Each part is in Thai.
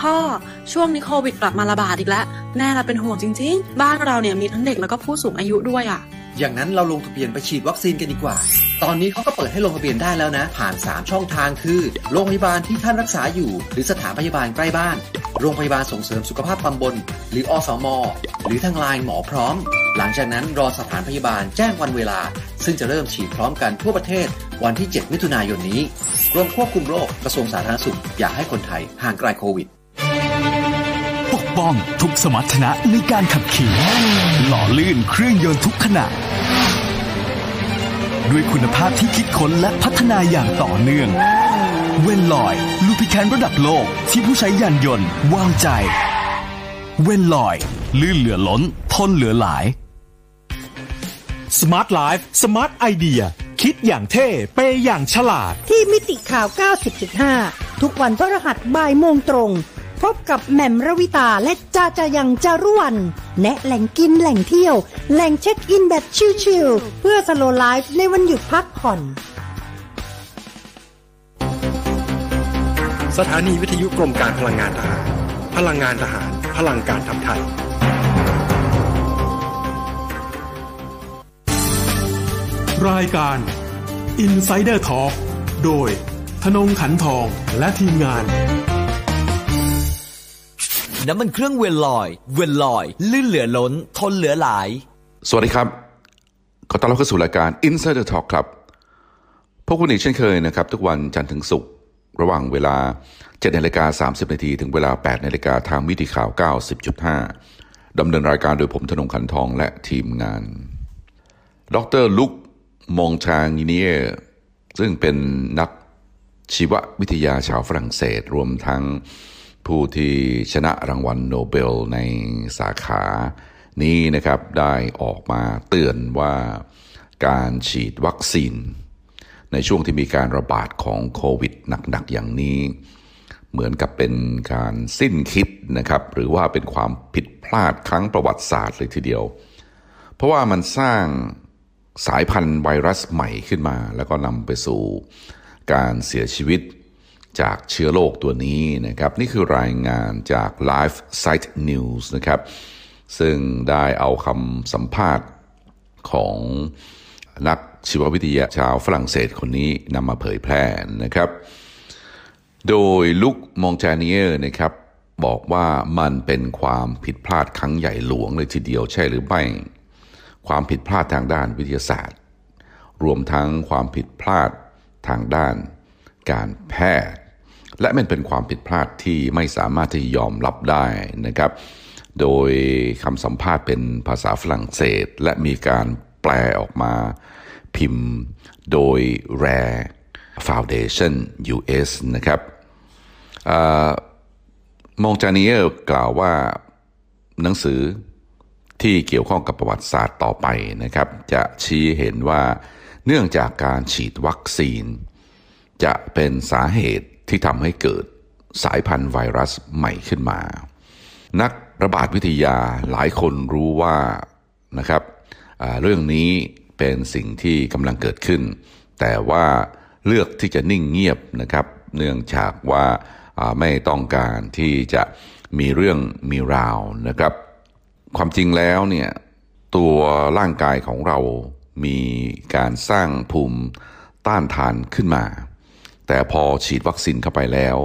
พ่อช่วงนี้โควิดกลับมาระบาดอีกแล้ว แน่ละเป็นห่วงจริง ๆ บ้านเราเนี่ยมีทั้งเด็กแล้วก็ผู้สูงอายุด้วยอะอย่างนั้นเราลงทะเบียนไปฉีดวัคซีนกันดีกว่า ตอนนี้เขาก็เปิดให้ลงทะเบียนได้แล้วนะ ผ่าน 3 ช่องทางคือ โรงพยาบาลที่ท่านรักษาอยู่ หรือสถานพยาบาลใกล้บ้าน โรงพยาบาลส่งเสริมสุขภาพตำบล หรืออสม หรือทางไลน์หมอพร้อม หลังจากนั้นรอสถานพยาบาลแจ้งวันเวลา ซึ่งจะเริ่มฉีดพร้อมกันทั่วประเทศ วันที่ 7 มิถุนายนนี้ กรมควบคุมโรคกระทรวงสาธารณสุขอยากให้คนไทยห่างไกลโควิด ปกป้องทุกสมรรถนะในการขับขี่หล่อลื่นเครื่องยนต์ทุกขณะด้วยคุณภาพที่คิดค้นและพัฒนาอย่างต่อเนื่อง เวนลอยลูพิแคนระดับโลกที่ผู้ใช้ยานยนต์ วางใจ เวนลอย ลื่นเหลือล้น ทนเหลือหลาย Smart Life Smart Idea คิดอย่างเท่ เปย์อย่างฉลาด ที่มิติข่าว 90.5 ทุกวันพฤหัสบ่ายโมงตรง พบกับแหม่มระวิตาและจ้าจายังจารุวัน แนะแหล่งกินแหล่งเที่ยว แหล่งเช็คอินแบบชิลๆ เพื่อสโลไลฟ์ในวันหยุดพักผ่อน สถานีวิทยุกรมการพลังงานทหาร พลังงานทหาร พลังการทำไทยรายการ Insider Talk โดยธนงขันทองและทีมงาน น้ำมันเครื่องเวลลอย เวลลอย ลื่นเหลือล้น ทนเหลือหลาย สวัสดีครับ ขอต้อนรับเข้าสู่รายการ Insider Talk ครับ พบคุณอีกเช่นเคยนะครับ ทุกวันจันทร์ถึงศุกร์ระหว่างเวลา7นาฬิกา30นาทีถึงเวลา8นาฬิกาทางวิธีข่าว 90.5ดำเนินรายการโดยผมธนงขันทองและทีมงาน ดรลุกมองชางยิเนียซึ่งเป็นนักชีววิทยาชาวฝรั่งเศส รวมทั้ง ผู้ที่ชนะรางวัลโนเบลในสาขานี้นะครับได้ออกมาเตือนว่าการฉีดวัคซีน ในช่วงที่มีการระบาดของโควิดหนัก ๆ อย่างนี้ เหมือนกับเป็นการสิ้นคิดนะครับหรือว่าเป็นความผิดพลาดครั้งประวัติศาสตร์เลยทีเดียว เพราะว่ามันสร้างสายพันธุ์ไวรัสใหม่ขึ้นมา แล้วก็นำไปสู่การเสียชีวิต จากเชื้อโรคตัวนี้นะครับ นี่คือรายงานจาก Live Site News นะครับ ซึ่งได้เอาคำสัมภาษณ์ของนักชีววิทยาชาวฝรั่งเศสคนนี้นำมาเผยแพร่นะครับ โดยลุกมองจเนียร์นะครับ บอกว่ามันเป็นความผิดพลาดครั้งใหญ่หลวงเลยทีเดียวใช่หรือไม่ ความผิดพลาดทางด้านวิทยาศาสตร์ รวมทั้งความผิดพลาดทางด้านการแพทย์ และมันเป็นความผิดพลาดที่ไม่สามารถที่ยอมรับได้นะครับ โดยคำสัมภาษณ์เป็นภาษาฝรั่งเศส และมีการแปลออกมาพิมพ์โดย Rare Foundation US นะครับมองจานีเออร์กล่าวว่าหนังสือที่เกี่ยวข้องกับประวัติศาสตร์ต่อไปนะครับ จะชี้เห็นว่าเนื่องจากการฉีดวัคซีน จะเป็นสาเหตุ ที่ทำให้เกิดสายพันธุ์ไวรัสใหม่ขึ้นมา นักระบาดวิทยาหลายคนรู้ว่านะครับเรื่องนี้เป็นสิ่งที่กำลังเกิดขึ้น แต่ว่าเลือกที่จะนิ่งเงียบนะครับ เนื่องจากว่าไม่ต้องการที่จะมีเรื่องมีราวนะครับ ความจริงแล้วเนี่ยตัวร่างกายของเรามีการสร้างภูมิต้านทานขึ้นมา แต่พอฉีดวัคซีนเข้าไปแล้ว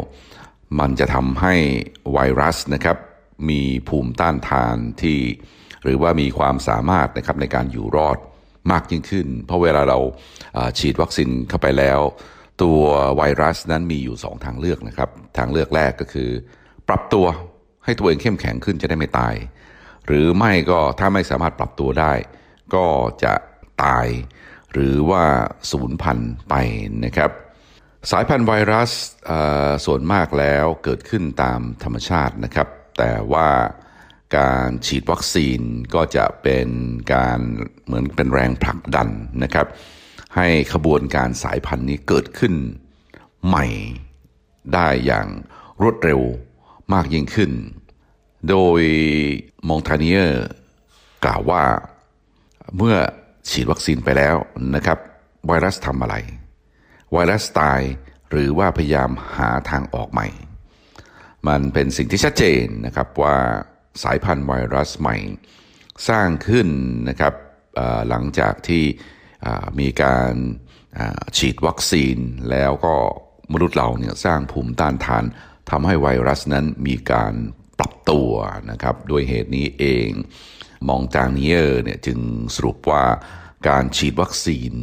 มันจะทำให้ไวรัสนะครับมีภูมิต้านทานที่ หรือว่ามีความสามารถนะครับในการอยู่รอดมากยิ่งขึ้น เพราะเวลาเราฉีดวัคซีนเข้าไปแล้ว ตัวไวรัสนั้นมีอยู่ 2 ทางเลือกนะครับ ทางเลือกแรกก็คือ ปรับตัวให้ตัวเองเข้มแข็งขึ้นจะได้ไม่ตาย หรือไม่ก็ถ้าไม่สามารถปรับตัวได้ ก็จะตาย หรือว่าสูญพันธุ์ไปนะครับ สายพันธุ์ไวรัสส่วนมากแล้วเกิดขึ้นตามธรรมชาตินะครับ แต่ว่าการฉีดวัคซีนก็จะเป็นการเหมือนเป็นแรงผลักดันนะครับ ให้ขบวนการสายพันธุ์นี้เกิดขึ้นใหม่ได้อย่างรวดเร็วมากยิ่งขึ้น โดยมองทาเนียกล่าวว่าเมื่อฉีดวัคซีนไปแล้วนะครับ ไวรัสทำอะไร ไวรัสตาย หรือว่าพยายามหาทางออกใหม่ มันเป็นสิ่งที่ชัดเจนนะครับว่าสายพันธุ์ไวรัสใหม่ สร้างขึ้นนะครับหลังจากที่มีการฉีดวัคซีนแล้วก็มนุษย์เราเนี่ยสร้างภูมิต้านทานทำให้ไวรัสนั้นมีการปรับตัวนะครับด้วยเหตุนี้เองมองจางเนียร์เนี่ยจึงสรุปว่าการฉีดวัคซีน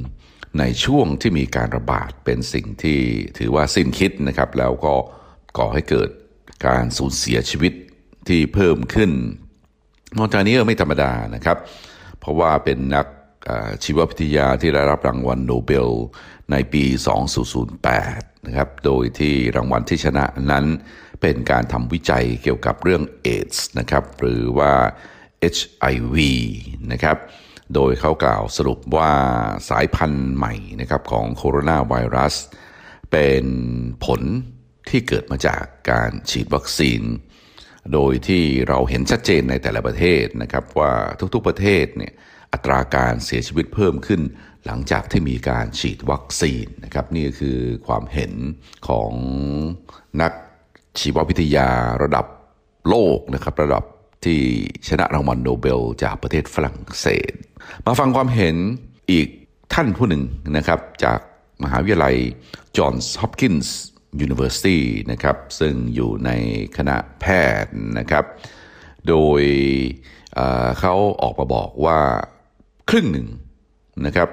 ในช่วงที่มีการระบาดเป็นสิ่งที่ถือว่าสิ้นคิดนะครับ แล้วก็ก่อให้เกิดการสูญเสียชีวิตที่เพิ่มขึ้นมองจางเนียร์ไม่ธรรมดานะครับ เพราะว่าเป็นนักชีววิทยาที่ได้รับรางวัลโนเบลในปี 2008 นะครับ โดยที่รางวัลที่ชนะนั้นเป็นการทำวิจัยเกี่ยวกับเรื่องเอดส์นะครับ หรือว่า HIV นะครับ โดยเขากล่าวสรุปว่าสายพันธุ์ใหม่นะครับของโคโรนาไวรัส เป็นผลที่เกิดมาจากการฉีดวัคซีน โดยที่เราเห็นชัดเจนในแต่ละประเทศนะครับว่าทุกๆประเทศเนี่ยอัตราการเสียชีวิตเพิ่มขึ้น หลังจากที่มีการฉีดวัคซีนนะครับนี่คือความเห็นของนักชีววิทยาระดับโลกนะครับระดับ ที่ชนะรางวัลโนเบลจากประเทศฝรั่งเศส มาฟังความเห็นอีกท่านผู้หนึ่งนะครับ จากมหาวิทยาลัย Johns Hopkins University นะครับ ซึ่งอยู่ในคณะแพทย์นะครับ โดยเขาออกมาบอกว่าครึ่งหนึ่งนะครับ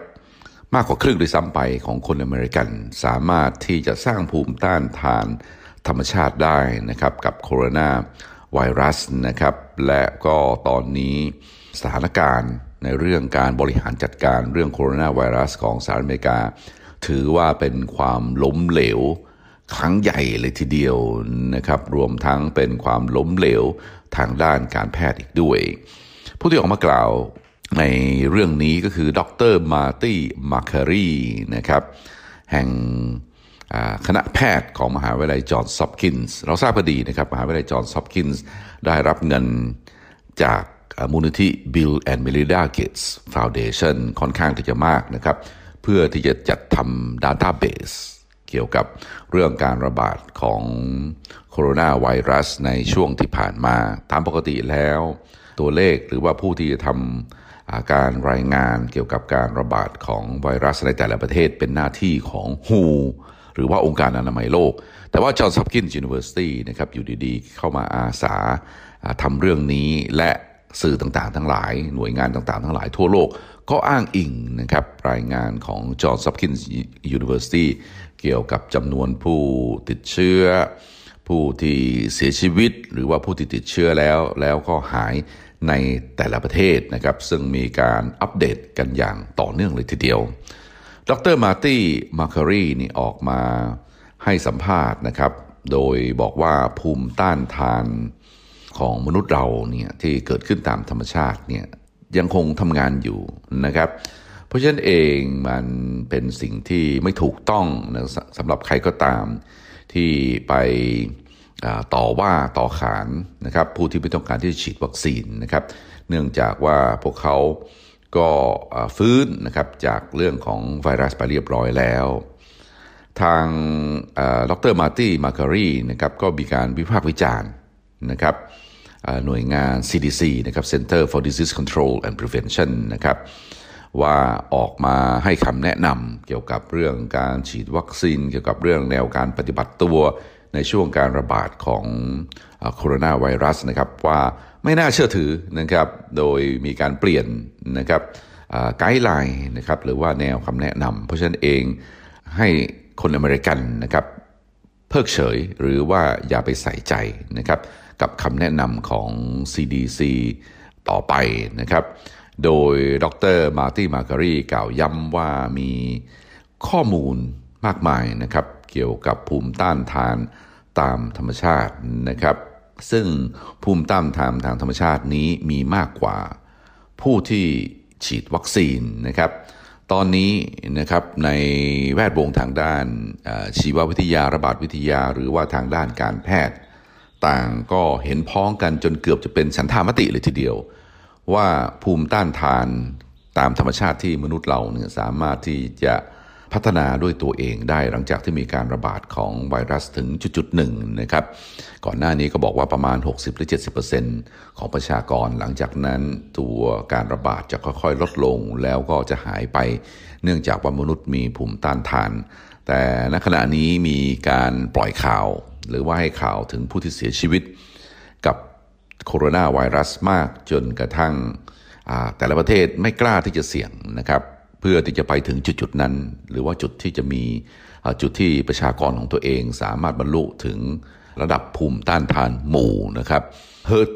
มากกว่าครึ่งด้วยซ้ำไปของคนอเมริกัน สามารถที่จะสร้างภูมิต้านทานธรรมชาติได้นะครับกับโคโรนา ไวรัสนะครับ และก็ตอนนี้สถานการณ์ในเรื่องการบริหารจัดการเรื่องโคโรนาไวรัสของสหรัฐอเมริกา ถือว่าเป็นความล้มเหลวครั้งใหญ่เลยทีเดียวนะครับ รวมทั้งเป็นความล้มเหลวทางด้านการแพทย์อีกด้วย ผู้ที่ออกมากล่าวในเรื่องนี้ก็คือดรมาร์ตี้มาคารีนะครับ แห่ง คณะแพทย์ของมหาวิทยาลัยจอห์นสอปกินส์เราทราบพอดีนะครับ มหาวิทยาลัยจอห์นสอปกินส์ได้รับเงินจากมูลนิธิ Bill and Melinda Gates Foundation ค่อนข้างที่จะมากนะครับ เพื่อที่จะจัดทำดัต้าเบสเกี่ยวกับเรื่องการระบาดของโคโรนาไวรัสในช่วงที่ผ่านมา ตามปกติแล้ว ตัวเลขหรือว่าผู้ที่จะทำการรายงานเกี่ยวกับการระบาดของไวรัสในแต่ละประเทศเป็นหน้าที่ของ WHO หรือว่าองค์การอนามัยโลก แต่ว่า Johns Hopkins University นะครับอยู่ดีๆ เข้ามาอาสาทำเรื่องนี้และสื่อต่างๆ ทั้งหลาย หน่วยงานต่างๆ ทั้งหลายทั่วโลก ก็อ้างอิงนะครับรายงานของ Johns Hopkins University เกี่ยวกับจำนวนผู้ติดเชื้อ ผู้ที่เสียชีวิต หรือว่าผู้ที่ติดเชื้อแล้วแล้วก็หายในแต่ละประเทศนะครับ ซึ่งมีการอัปเดตกันอย่างต่อเนื่องเลยทีเดียว ดร. Marty Makary นี่ออกมาให้สัมภาษณ์นะครับ โดยบอกว่าภูมิต้านทานของมนุษย์เราเนี่ยที่เกิดขึ้นตามธรรมชาติเนี่ยยังคงทำงานอยู่นะครับ เพราะฉะนั้นเองมันเป็นสิ่งที่ไม่ถูกต้องนะสำหรับใครก็ตามที่ไปต่อว่าต่อขานนะครับผู้ที่ไม่ต้องการที่จะฉีดวัคซีนนะครับ เนื่องจากว่าพวกเขา ก็ฟื้นนะครับจากเรื่องของไวรัสไปเรียบร้อยแล้ว ทางดรมาร์ตี้มาคารีนะครับก็มีการวิพากษ์วิจารณ์นะครับหน่วยงาน CDC นะครับ Center for Disease Control and Prevention นะครับว่าออกมาให้คำแนะนำเกี่ยวกับเรื่องการฉีดวัคซีน เกี่ยวกับเรื่องแนวการปฏิบัติตัว ในช่วงการระบาดของโคโรนาไวรัสนะครับว่าไม่น่าเชื่อถือนะครับโดยมีการเปลี่ยนนะครับ guideline นะครับหรือว่าแนวคำแนะนำเพราะฉะนั้นเองให้คนอเมริกันนะครับเพิกเฉยหรือว่าอย่าไปใส่ใจนะครับกับคำแนะนำของ CDC ต่อไปนะครับ โดยดร. Marty Makary กล่าวย้ำว่ามีข้อมูลมากมายนะครับ เกี่ยวกับภูมิต้านทานตามธรรมชาตินะครับ ซึ่งภูมิต้านทานทางธรรมชาตินี้มีมากกว่า ผู้ที่ฉีดวัคซีนนะครับ ตอนนี้นะครับในแวดวงทางด้านชีววิทยาระบาดวิทยา หรือว่าทางด้านการแพทย์ ต่างก็เห็นพ้องกันจนเกือบจะเป็นสันธามติเลยทีเดียว ว่าภูมิต้านทานตามธรรมชาติที่มนุษย์เราเนี่ยสามารถที่จะ พัฒนาด้วยตัวเองได้หลังจากที่มีการระบาดของไวรัสถึงจุดๆหนึ่งนะครับ ก่อนหน้านี้ก็บอกว่าประมาณ 60 หรือ 70%ของประชากรหลังจากนั้นตัวการระบาดจะค่อยๆ ลดลงแล้วก็จะหายไป เนื่องจากว่ามนุษย์มีภูมิต้านทาน แต่ณขณะนี้มีการปล่อยข่าว หรือว่าให้ข่าวถึงผู้ที่เสียชีวิต กับโคโรนาไวรัสมากจนกระทั่งแต่ละประเทศไม่กล้าที่จะเสี่ยงนะครับ เพื่อที่จะไปถึงจุดจุดนั้น หรือว่าจุดที่จะมีจุดที่ประชากรของตัวเอง สามารถบรรลุถึงระดับภูมิต้านทานหมู่นะครับ herd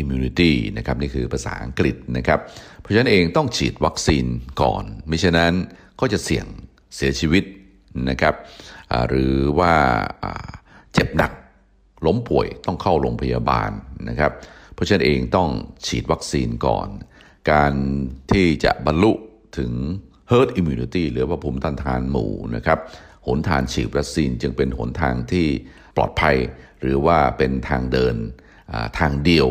immunity นะครับนี่คือภาษาอังกฤษนะครับ เพราะฉะนั้นเองต้องฉีดวัคซีนก่อนมิฉะนั้นก็จะเสี่ยงเสียชีวิตนะครับหรือว่าเจ็บหนักล้มป่วยต้องเข้าโรงพยาบาลนะครับ เพราะฉะนั้นเองต้องฉีดวัคซีนก่อน การที่จะบรรลุ ถึง herd immunity หรือว่าภูมิต้านทานหมู่นะครับหนทางฉีดวัคซีนจึงเป็นหนทางที่ปลอดภัย หรือว่าเป็นทางเดินทางเดียว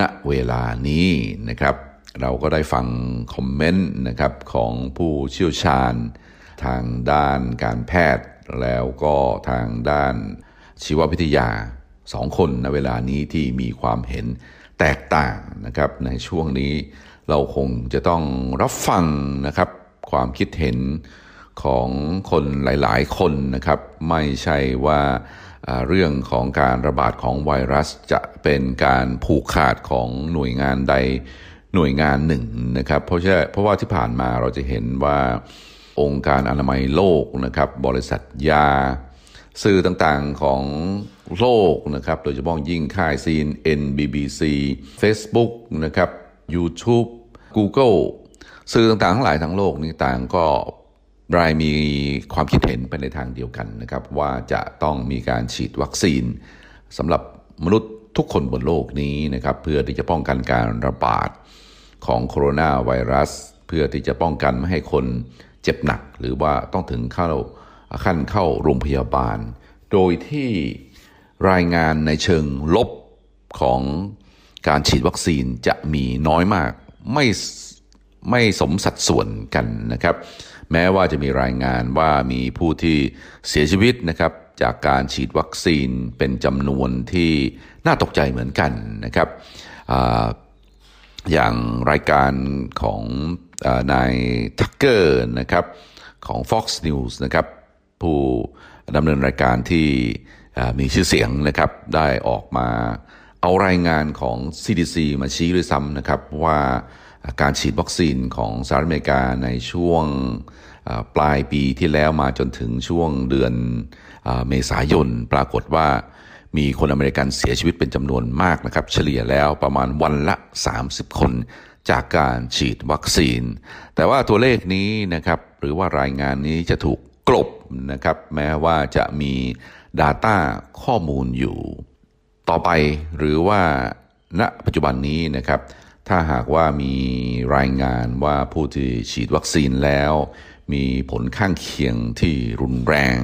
ณเวลานี้นะครับ เราก็ได้ฟังคอมเมนต์นะครับของผู้เชี่ยวชาญ ทางด้านการแพทย์ แล้วก็ทางด้านชีววิทยาสองคนในเวลานี้ที่มีความเห็นแตกต่างนะครับในช่วงนี้ เราคงจะต้องรับฟังนะครับ ความคิดเห็นของคนหลายๆ คนนะครับ ไม่ใช่ว่าเรื่องของการระบาดของไวรัสจะเป็นการผูกขาดของหน่วยงานใดหน่วยงานหนึ่งนะครับ เพราะเพราะว่าที่ผ่านมาเราจะเห็นว่าองค์การอนามัยโลกนะครับ บริษัทยา สื่อต่างๆของโลกนะครับ โดยเฉพาะยิ่งค่ายซีน NBBC Facebook นะครับ YouTube Google สื่อต่างๆทั้งหลายทั้งโลกนี้ต่างก็รายมีความคิดเห็นไปในทางเดียวกันนะครับ ว่าจะต้องมีการฉีดวัคซีนสำหรับมนุษย์ทุกคนบนโลกนี้นะครับ เพื่อที่จะป้องกันการระบาดของโคโรนาไวรัส เพื่อที่จะป้องกันไม่ให้คนเจ็บหนัก หรือว่าต้องถึงเข้าขั้นเข้าโรงพยาบาล โดยที่รายงานในเชิงลบของ การฉีดวัคซีนจะมีน้อยมากไม่ไม่สมสัดส่วนกันนะครับ แม้ว่าจะมีรายงานว่ามีผู้ที่เสียชีวิตนะครับ จากการฉีดวัคซีนเป็นจำนวนที่น่าตกใจเหมือนกันนะครับออย่างรายการของนายทักเกอร์นะครับของ Fox News นะครับผู้ดำเนินรายการที่มีชื่อเสียงนะครับได้ออกมา เอารายงานของ CDC มาชี้ด้วยซ้ำนะครับว่าการฉีดวัคซีนของสหรัฐอเมริกาในช่วงปลายปีที่แล้วมาจนถึงช่วงเดือนเมษายน ปรากฏว่ามีคนอเมริกันเสียชีวิตเป็นจำนวนมากนะครับ เฉลี่ยแล้วประมาณวันละ 30 คนจากการฉีดวัคซีน แต่ว่าตัวเลขนี้นะครับหรือว่ารายงานนี้จะถูกกลบนะครับแม้ว่าจะมี Data ข้อมูลอยู่ ต่อไปหรือว่าณปัจจุบันนี้นะครับ ถ้าหากว่ามีรายงานว่าผู้ที่ฉีดวัคซีนแล้ว มีผลข้างเคียงที่รุนแรง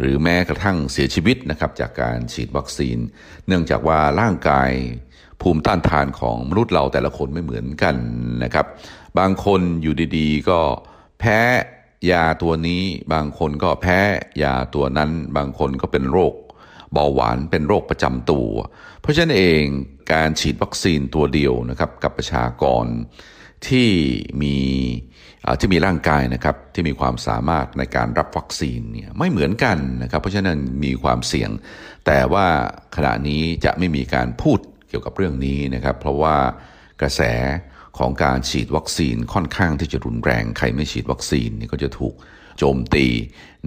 หรือแม้กระทั่งเสียชีวิตนะครับจากการฉีดวัคซีน เนื่องจากว่าร่างกายภูมิต้านทานของมนุษย์เราแต่ละคนไม่เหมือนกันนะครับ บางคนอยู่ดีๆ ก็แพ้ยาตัวนี้ บางคนก็แพ้ยาตัวนั้น บางคนก็เป็นโรค เบาหวานเป็นโรคประจำตัว เพราะฉะนั้นเองการฉีดวัคซีนตัวเดียวนะครับกับประชากรที่มีที่มีร่างกายนะครับที่มีความสามารถในการรับวัคซีนเนี่ยไม่เหมือนกันนะครับ เพราะฉะนั้นมีความเสี่ยง แต่ว่าขณะนี้จะไม่มีการพูดเกี่ยวกับเรื่องนี้นะครับ เพราะว่ากระแสของการฉีดวัคซีนค่อนข้างที่จะรุนแรง ใครไม่ฉีดวัคซีนนี่ก็จะถูกโจมตี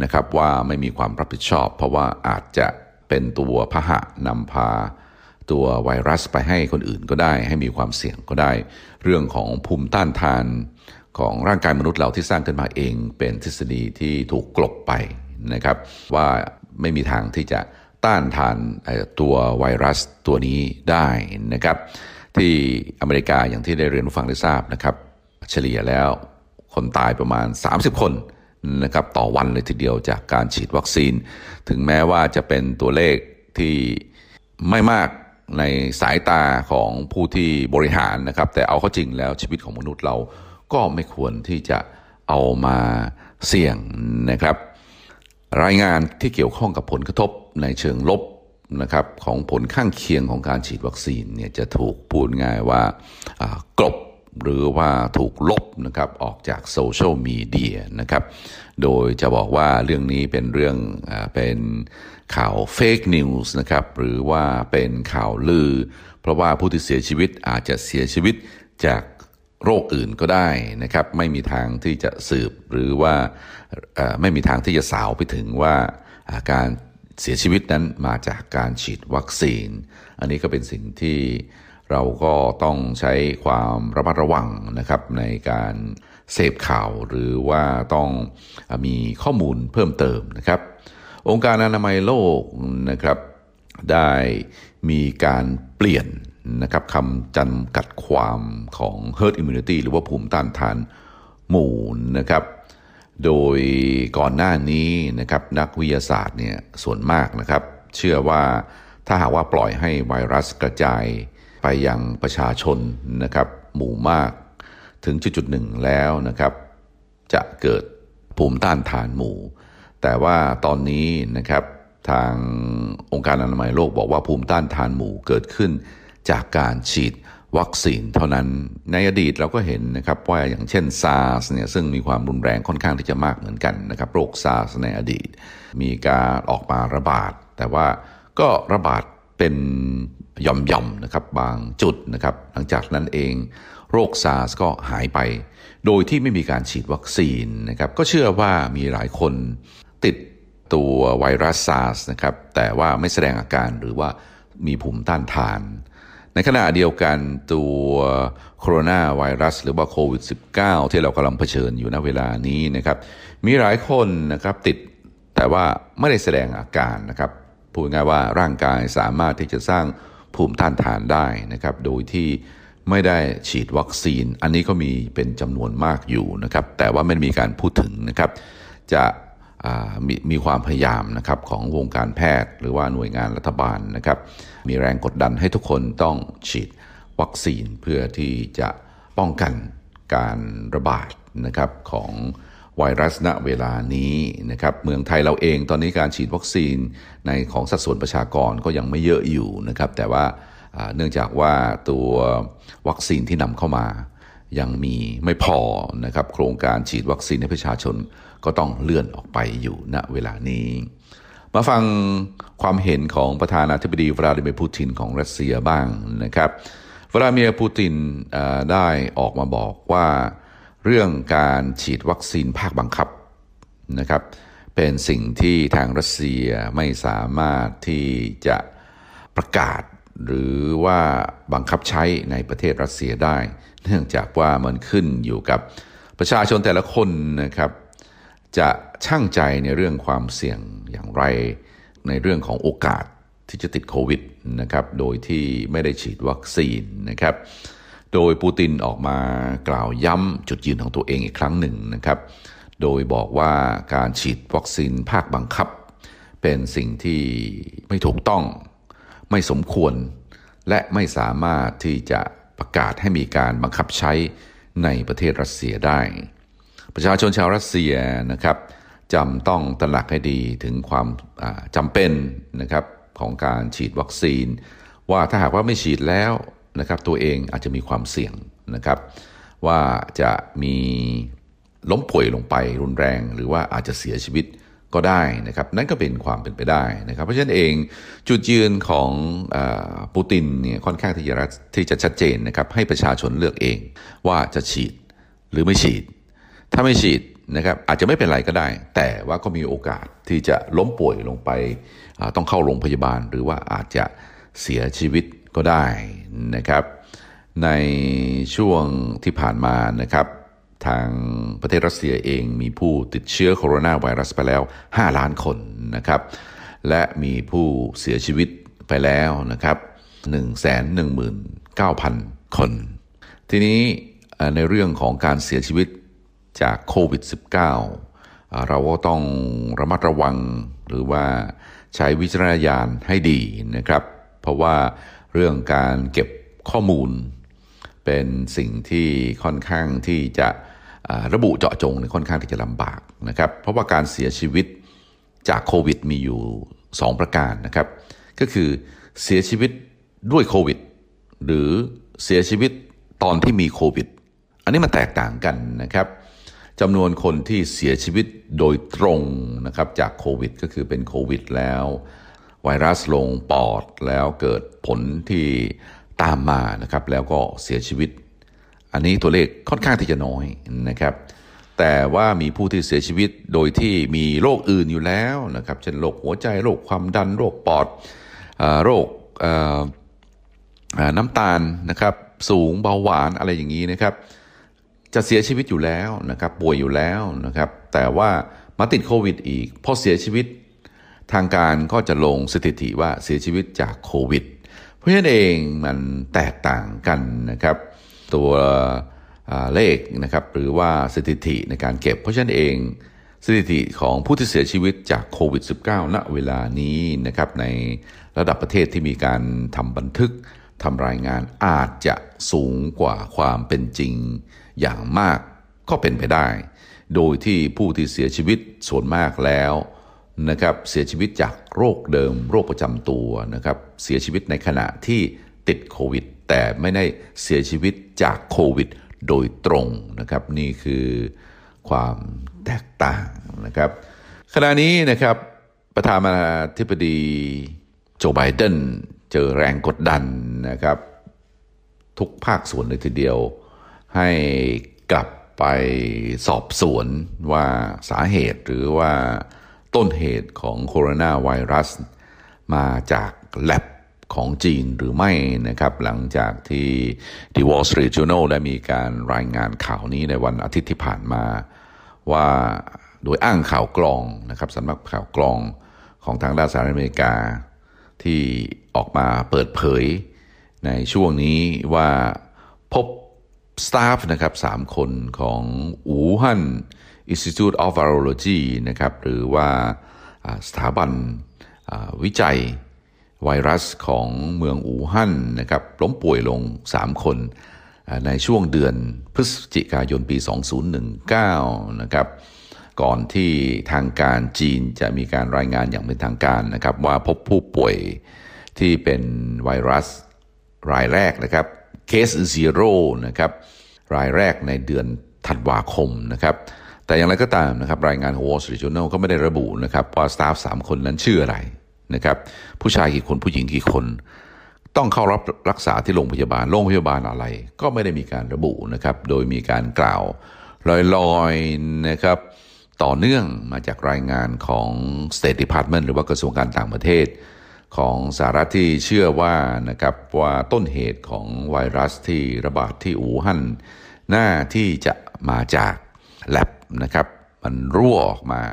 นะครับว่าไม่มีความรับผิดชอบ เพราะว่าอาจจะ เป็นตัวพาหะนำพา ตัวไวรัสไปให้คนอื่นก็ได้ ให้มีความเสี่ยงก็ได้ เรื่องของภูมิต้านทานของร่างกายมนุษย์เราที่สร้างขึ้นมาเอง เป็นทฤษฎีที่ถูกกลบไปนะครับ ว่าไม่มีทางที่จะต้านทานตัวไวรัสตัวนี้ได้นะครับ ที่อเมริกาอย่างที่ได้เรียนผู้ฟังได้ทราบนะครับ เฉลี่ยแล้วคนตายประมาณ 30 คน นะครับต่อวันเลยทีเดียวจากการฉีดวัคซีน ถึงแม้ว่าจะเป็นตัวเลขที่ไม่มากในสายตาของผู้ที่บริหารนะครับ แต่เอาเข้าจริงแล้วชีวิตของมนุษย์เราก็ไม่ควรที่จะเอามาเสี่ยงนะครับ รายงานที่เกี่ยวข้องกับผลกระทบในเชิงลบนะครับของผลข้างเคียงของการฉีดวัคซีนเนี่ยจะถูกพูดง่ายว่ากลบ หรือว่าถูกลบนะครับออกจากโซเชียลมีเดียนะครับ โดยจะบอกว่าเรื่องนี้เป็นเรื่องเป็นข่าว fake news นะครับหรือว่าเป็นข่าวลือ เพราะว่าผู้ที่เสียชีวิตอาจจะเสียชีวิตจากโรคอื่นก็ได้นะครับ ไม่มีทางที่จะสืบหรือว่าไม่มีทางที่จะสาวไปถึงว่าการเสียชีวิตนั้นมาจากการฉีดวัคซีน อันนี้ก็เป็นสิ่งที่ เราก็ต้องใช้ความระมัดระวังนะครับในการเสพข่าวหรือว่าต้องมีข้อมูลเพิ่มเติมนะครับ องค์การอนามัยโลกนะครับได้มีการเปลี่ยนนะครับคำจำกัดความของ herd immunity หรือว่าภูมิต้านทานหมู่นะครับ โดยก่อนหน้านี้นะครับนักวิทยาศาสตร์เนี่ยส่วนมากนะครับ เชื่อว่าถ้าหากว่าปล่อยให้ไวรัสกระจาย ไปยังประชาชนนะครับหมู่มากถึงจุดจุดหนึ่งแล้วนะครับ จะเกิดภูมิต้านทานหมู่ แต่ว่าตอนนี้นะครับทางองค์การอนามัยโลกบอกว่าภูมิต้านทานหมู่เกิดขึ้น จากการฉีดวัคซีนเท่านั้นในอดีตเราก็เห็นนะครับว่าอย่างเช่นซาร์สเนี่ยซึ่งมีความรุนแรงค่อนข้างที่จะมากเหมือนกันนะครับโรคซาร์สในอดีต มีการออกมาระบาด แต่ว่าก็ระบาดเป็น ย่อมๆนะครับบางจุดนะครับ หลังจากนั้นเองโรคซาร์สก็หายไป โดยที่ไม่มีการฉีดวัคซีนนะครับ ก็เชื่อว่ามีหลายคนติดตัวไวรัสซาร์สนะครับ แต่ว่าไม่แสดงอาการหรือว่ามีภูมิต้านทาน ในขณะเดียวกันตัวโคโรนาไวรัสหรือว่าโควิด -19 ที่เรากำลังเผชิญอยู่ณเวลานี้นะครับ มีหลายคนนะครับติดแต่ว่าไม่ได้แสดงอาการนะครับ พูดง่ายว่าร่างกายสามารถที่จะสร้าง ภูมิต้านทานได้นะครับ โดยที่ไม่ได้ฉีดวัคซีน อันนี้ก็มีเป็นจำนวนมากอยู่นะครับ แต่ว่าไม่มีการพูดถึงนะครับ จะมมีความพยายามนะครับของวงการแพทย์ หรือว่าหน่วยงานรัฐบาลนะครับ มีแรงกดดันให้ทุกคนต้องฉีดวัคซีนเพื่อที่จะป้องกันการระบาดนะครับของ ไวรัสณเวลานี้นะครับเมืองไทยเราเองตอนนี้การฉีดวัคซีนในของสัดส่วนประชากรก็ยังไม่เยอะอยู่นะครับแต่ว่าเนื่องจากว่าตัววัคซีนที่นำเข้ามายังมีไม่พอนะครับโครงการฉีดวัคซีนให้ประชาชนก็ต้องเลื่อนออกไปอยู่ณเวลานี้ มาฟังความเห็นของประธานาธิบดีวลาดิเมียร์ปูตินของรัสเซียบ้างนะครับวลาดิเมียร์ปูตินได้ออกมาบอกว่า เรื่องการฉีดวัคซีนภาคบังคับนะครับ เป็นสิ่งที่ทางรัสเซียไม่สามารถที่จะประกาศ หรือว่าบังคับใช้ในประเทศรัสเซียได้ เนื่องจากว่ามันขึ้นอยู่กับประชาชนแต่ละคนนะครับ จะช่างใจในเรื่องความเสี่ยงอย่างไร ในเรื่องของโอกาสที่จะติดโควิดนะครับ โดยที่ไม่ได้ฉีดวัคซีนนะครับ โดยปูตินออกมากล่าวย้ำจุดยืนของตัวเองอีกครั้งหนึ่งนะครับ โดยบอกว่าการฉีดวัคซีนภาคบังคับ เป็นสิ่งที่ไม่ถูกต้อง ไม่สมควร และไม่สามารถที่จะประกาศให้มีการบังคับใช้ในประเทศรัสเซียได้ ประชาชนชาวรัสเซียนะครับจำต้องตระหนักให้ดีถึงความจำเป็นนะครับของการฉีดวัคซีน ว่าถ้าหากว่าไม่ฉีดแล้ว นะครับตัวเองอาจจะมีความเสี่ยงนะครับว่าจะมีล้มป่วยลงไปรุนแรง หรือว่าอาจจะเสียชีวิตก็ได้นะครับนั่นก็เป็นความเป็นไปได้นะครับ เพราะฉะนั้นเองจุดยืนของปูตินเนี่ยค่อนข้างที่จะที่จะชัดเจนนะครับให้ประชาชนเลือกเองว่าจะฉีดหรือไม่ฉีด ถ้าไม่ฉีดนะครับอาจจะไม่เป็นไรก็ได้ แต่ว่าก็มีโอกาสที่จะล้มป่วยลงไป ต้องเข้าโรงพยาบาล หรือว่าอาจจะเสียชีวิต ก็ได้นะครับ ในช่วงที่ผ่านมานะครับทางประเทศรัสเซียเองมีผู้ติดเชื้อโคโรนาไวรัสไปแล้ว 5 ล้านคนนะครับ และมีผู้เสียชีวิตไปแล้วนะครับ119,000 คน ทีนี้ในเรื่องของการเสียชีวิตจากโควิด -19 เราก็ต้องระมัดระวังหรือว่าใช้วิจารณญาณให้ดีนะครับ เพราะว่า เรื่องการเก็บข้อมูล เป็นสิ่งที่ค่อนข้างที่จะระบุเจาะจงเนี่ยค่อนข้างที่จะลำบากนะครับ เพราะว่าการเสียชีวิตจากโควิดมีอยู่ 2 ประการนะครับ ก็คือเสียชีวิตด้วยโควิด หรือเสียชีวิตตอนที่มีโควิด อันนี้มันแตกต่างกันนะครับจำนวนคนที่เสียชีวิตโดยตรงนะครับจากโควิด ก็คือเป็นโควิดแล้ว ไวรัสลงปอดแล้วเกิดผลที่ตามมานะครับ แล้วก็เสียชีวิต อันนี้ตัวเลขค่อนข้างที่จะน้อยนะครับ แต่ว่ามีผู้ที่เสียชีวิตโดยที่มีโรคอื่นอยู่แล้วนะครับ เช่นโรคหัวใจโรคความดันโรคปอดอโรคน้ำตาลนะครับ สูงเบาหวานอะไรอย่างนี้นะครับ จะเสียชีวิตอยู่แล้วนะครับ ป่วยอยู่แล้วนะครับ แต่ว่ามาติดโควิดอีกพอเสียชีวิต ทางการก็จะลงสถิติว่าเสียชีวิตจากโควิด เพราะฉะนั้นเองมันแตกต่างกันนะครับ ตัวเลขนะครับหรือว่าสถิติในการเก็บ เพราะฉะนั้นเองสถิติของผู้ที่เสียชีวิตจากโควิด -19 ณเวลานี้นะครับในระดับประเทศที่มีการทำบันทึกทำรายงานอาจจะสูงกว่าความเป็นจริงอย่างมากก็เป็นไปได้ โดยที่ผู้ที่เสียชีวิตส่วนมากแล้ว นะครับเสียชีวิตจากโรคเดิม โรคประจำตัวนะครับเสียชีวิตในขณะที่ติดโควิด แต่ไม่ได้เสียชีวิตจากโควิด โดยตรงนะครับนี่คือความแตกต่างนะครับขณะนี้นะครับประธานาธิบดีโจไบเดนเจอแรงกดดันนะครับทุกภาคส่วนเลยทีเดียว ให้กลับไปสอบสวนว่าสาเหตุหรือว่า ต้นเหตุของโคโรนาไวรัส มาจากแลบของจีนหรือไม่นะครับ หลังจากที่ The Wall Street Journal ได้มีการรายงานข่าวนี้ในวันอาทิตย์ที่ผ่านมาว่าโดยอ้างข่าวกรองนะครับสำนักข่าวกรองของทางด้านสหรัฐอเมริกา ที่ออกมาเปิดเผยในช่วงนี้ว่าพบสตาฟนะครับสามคนของอู่ฮั่น Institute of Virology นะครับหรือว่าสถาบันวิจัยไวรัสของเมืองอู่ฮั่นนะครับล้มป่วยลง 3 คนในช่วงเดือนพฤศจิกายนปี 2019 นะครับก่อนที่ทางการจีนจะมีการรายงานอย่างเป็นทางการนะครับ ว่าพบผู้ป่วยที่เป็นไวรัสรายแรกนะครับเคส zero นะครับรายแรกในเดือนธันวาคมนะครับ แต่อย่างไรก็ตามนะครับรายงานของ Wall Street Journal ก็ไม่ได้ระบุนะครับว่าสตาฟสามคนนั้นชื่ออะไรนะครับผู้ชายกี่คนผู้หญิงกี่คน ต้องเข้ารับรักษาที่โรงพยาบาลโรงพยาบาลอะไร ก็ไม่ได้มีการระบุนะครับโดยมีการกล่าวลอยๆนะครับต่อเนื่องมาจากรายงานของ State Department หรือว่ากระทรวงการต่างประเทศ ของสหรัฐที่เชื่อว่านะครับว่าต้นเหตุของไวรัสที่ระบาดที่อู่ฮั่นน่าที่จะมาจากแลบ นะครับ มันรั่วออกมา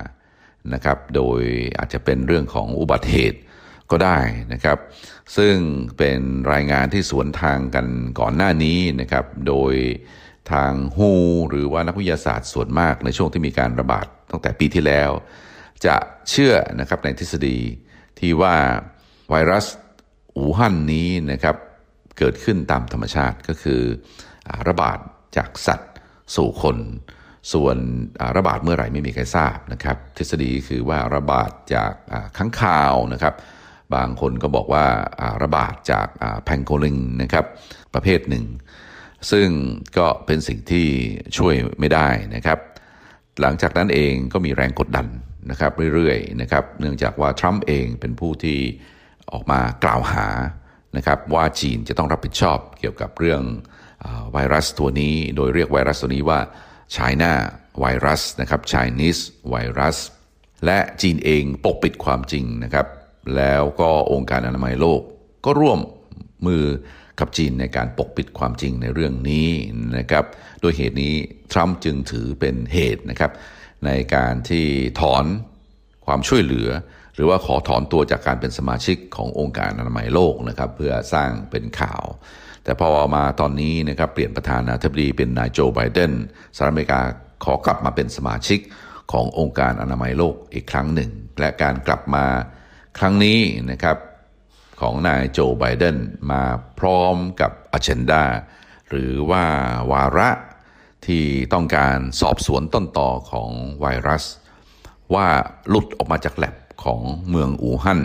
นะครับ โดยอาจจะเป็นเรื่องของอุบัติเหตุก็ได้นะครับ ซึ่งเป็นรายงานที่สวนทางกันก่อนหน้านี้นะครับ โดยทางฮูหรือว่านักวิทยาศาสตร์ส่วนมากในช่วงที่มีการระบาดตั้งแต่ปีที่แล้ว จะเชื่อนะครับในทฤษฎีที่ว่าไวรัสอูฮั่นนี้นะครับเกิดขึ้นตามธรรมชาติก็คือระบาดจากสัตว์สู่คน ส่วนระบาดเมื่อไหร่ไม่มีใครทราบนะครับ ทฤษฎีคือว่าระบาดจากอ่าค้างคาวนะครับ บางคนก็บอกว่าระบาดจากแพงโกลิงนะครับประเภทหนึ่ง ซึ่งก็เป็นสิ่งที่ช่วยไม่ได้นะครับ หลังจากนั้นเองก็มีแรงกดดันนะครับเรื่อยๆนะครับเนื่องจากว่าทรัมป์เองเป็นผู้ที่ออกมากล่าวหานะครับว่าจีนจะต้องรับผิดชอบเกี่ยวกับเรื่องอไวรัสตัวนี้ โดยเรียกไวรัสตัวนี้ว่า China ไวรัสนะครับ Chinese ไวรัสและจีนเองปกปิดความจริงนะครับ แล้วก็องค์การอนามัยโลก ก็ร่วมมือกับจีนในการปกปิดความจริงในเรื่องนี้นะครับโดยเหตุนี้ทรัมป์จึงถือเป็นเหตุนะครับ ในการที่ถอนความช่วยเหลือ หรือว่าขอถอนตัวจากการเป็นสมาชิกขององค์การอนามัยโลกนะครับ เพื่อสร้างเป็นข่าว แต่พอมาตอนนี้นะครับเปลี่ยนประธานาธิบดีเป็นนายโจไบเดนสหรัฐอเมริกาขอกลับมาเป็นสมาชิกขององค์การอนามัยโลกอีกครั้งหนึ่ง และการกลับมาครั้งนี้นะครับของนายโจไบเดนมาพร้อมกับอ g e n d a หรือว่าวาระที่ต้องการสอบสวนต้นต่อของไวรัส ว่าหลุดออกมาจากแลบของเมืองอู่ฮั่น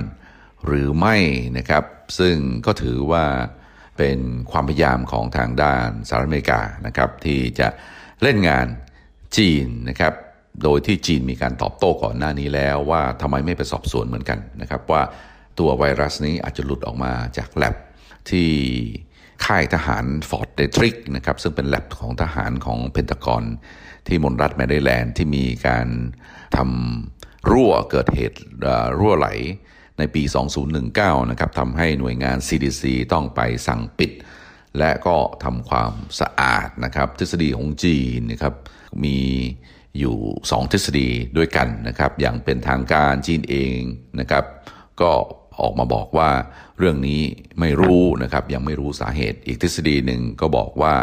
หรือไม่นะครับ ซึ่งก็ถือว่า เป็นความพยายามของทางด้านสหรัฐอเมริกานะครับที่จะเล่นงานจีนนะครับโดยที่จีนมีการตอบโต้ก่อนหน้านี้แล้วว่าทำไมไม่ไปสอบสวนเหมือนกันนะครับว่าตัวไวรัสนี้อาจจะหลุดออกมาจากแลบที่ค่ายทหาร Fort Detrick นะครับซึ่งเป็นแล็บของทหารของเพนตากอนที่มลรัฐแมริแลนด์ที่มีการทำรั่วเกิดเหตุรั่วไหล ในปี 2019 นะครับทำให้หน่วยงาน CDC ต้องไปสั่งปิด และก็ทำความสะอาดนะครับ ทฤษฎีของจีนนะครับมีอยู่ 2 ทฤษฎีด้วยกันนะครับ อย่างเป็นทางการจีนเองนะครับ ก็ออกมาบอกว่าเรื่องนี้ไม่รู้นะครับ ยังไม่รู้สาเหตุ อีกทฤษฎีหนึ่งก็บอกว่า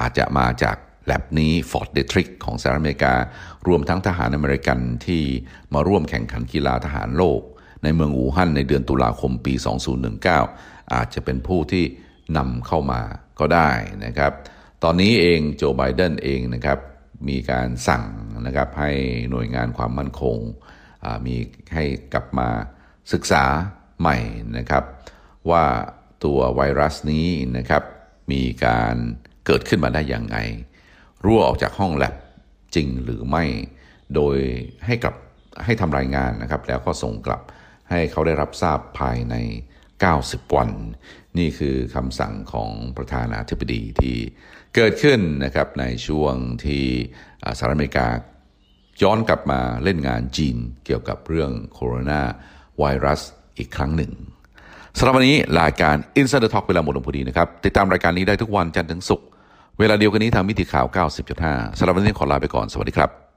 อาจจะมาจากแล็บนี้ Fort Detrick ของสหรัฐอเมริกา รวมทั้งทหารอเมริกันที่มาร่วมแข่งขันกีฬาทหารโลก ในเมืองอู่ฮั่นในเดือนตุลาคมปี 2019 อาจจะเป็นผู้ที่นำเข้ามาก็ได้นะครับ ตอนนี้เองโจไบเดนเองนะครับมีการสั่งนะครับให้หน่วยงานความมั่นคงมีให้กลับมาศึกษาใหม่นะครับ ว่าตัวไวรัสนี้นะครับมีการเกิดขึ้นมาได้อย่างไง รั่วออกจากห้องแลบจริงหรือไม่ โดยให้กลับให้ทำรายงานนะครับ แล้วก็ส่งกลับ ให้เขาได้รับทราบภายใน 90 วัน นี่คือคำสั่งของประธานาธิบดีที่เกิดขึ้นนะครับในช่วงที่สหรัฐอเมริกา ย้อนกลับมาเล่นงานจีนเกี่ยวกับเรื่องโคโรนาไวรัสอีกครั้งหนึ่งสำหรับวันนี้รายการ Insider Talk เวลาหมดลงพอดีนะครับ ติดตามรายการนี้ได้ทุกวันจันทร์ถึงศุกร์เวลาเดียวกันนี้ทางมิติข่าว 90.5สำหรับวันนี้ขอลาไปก่อนสวัสดีครับ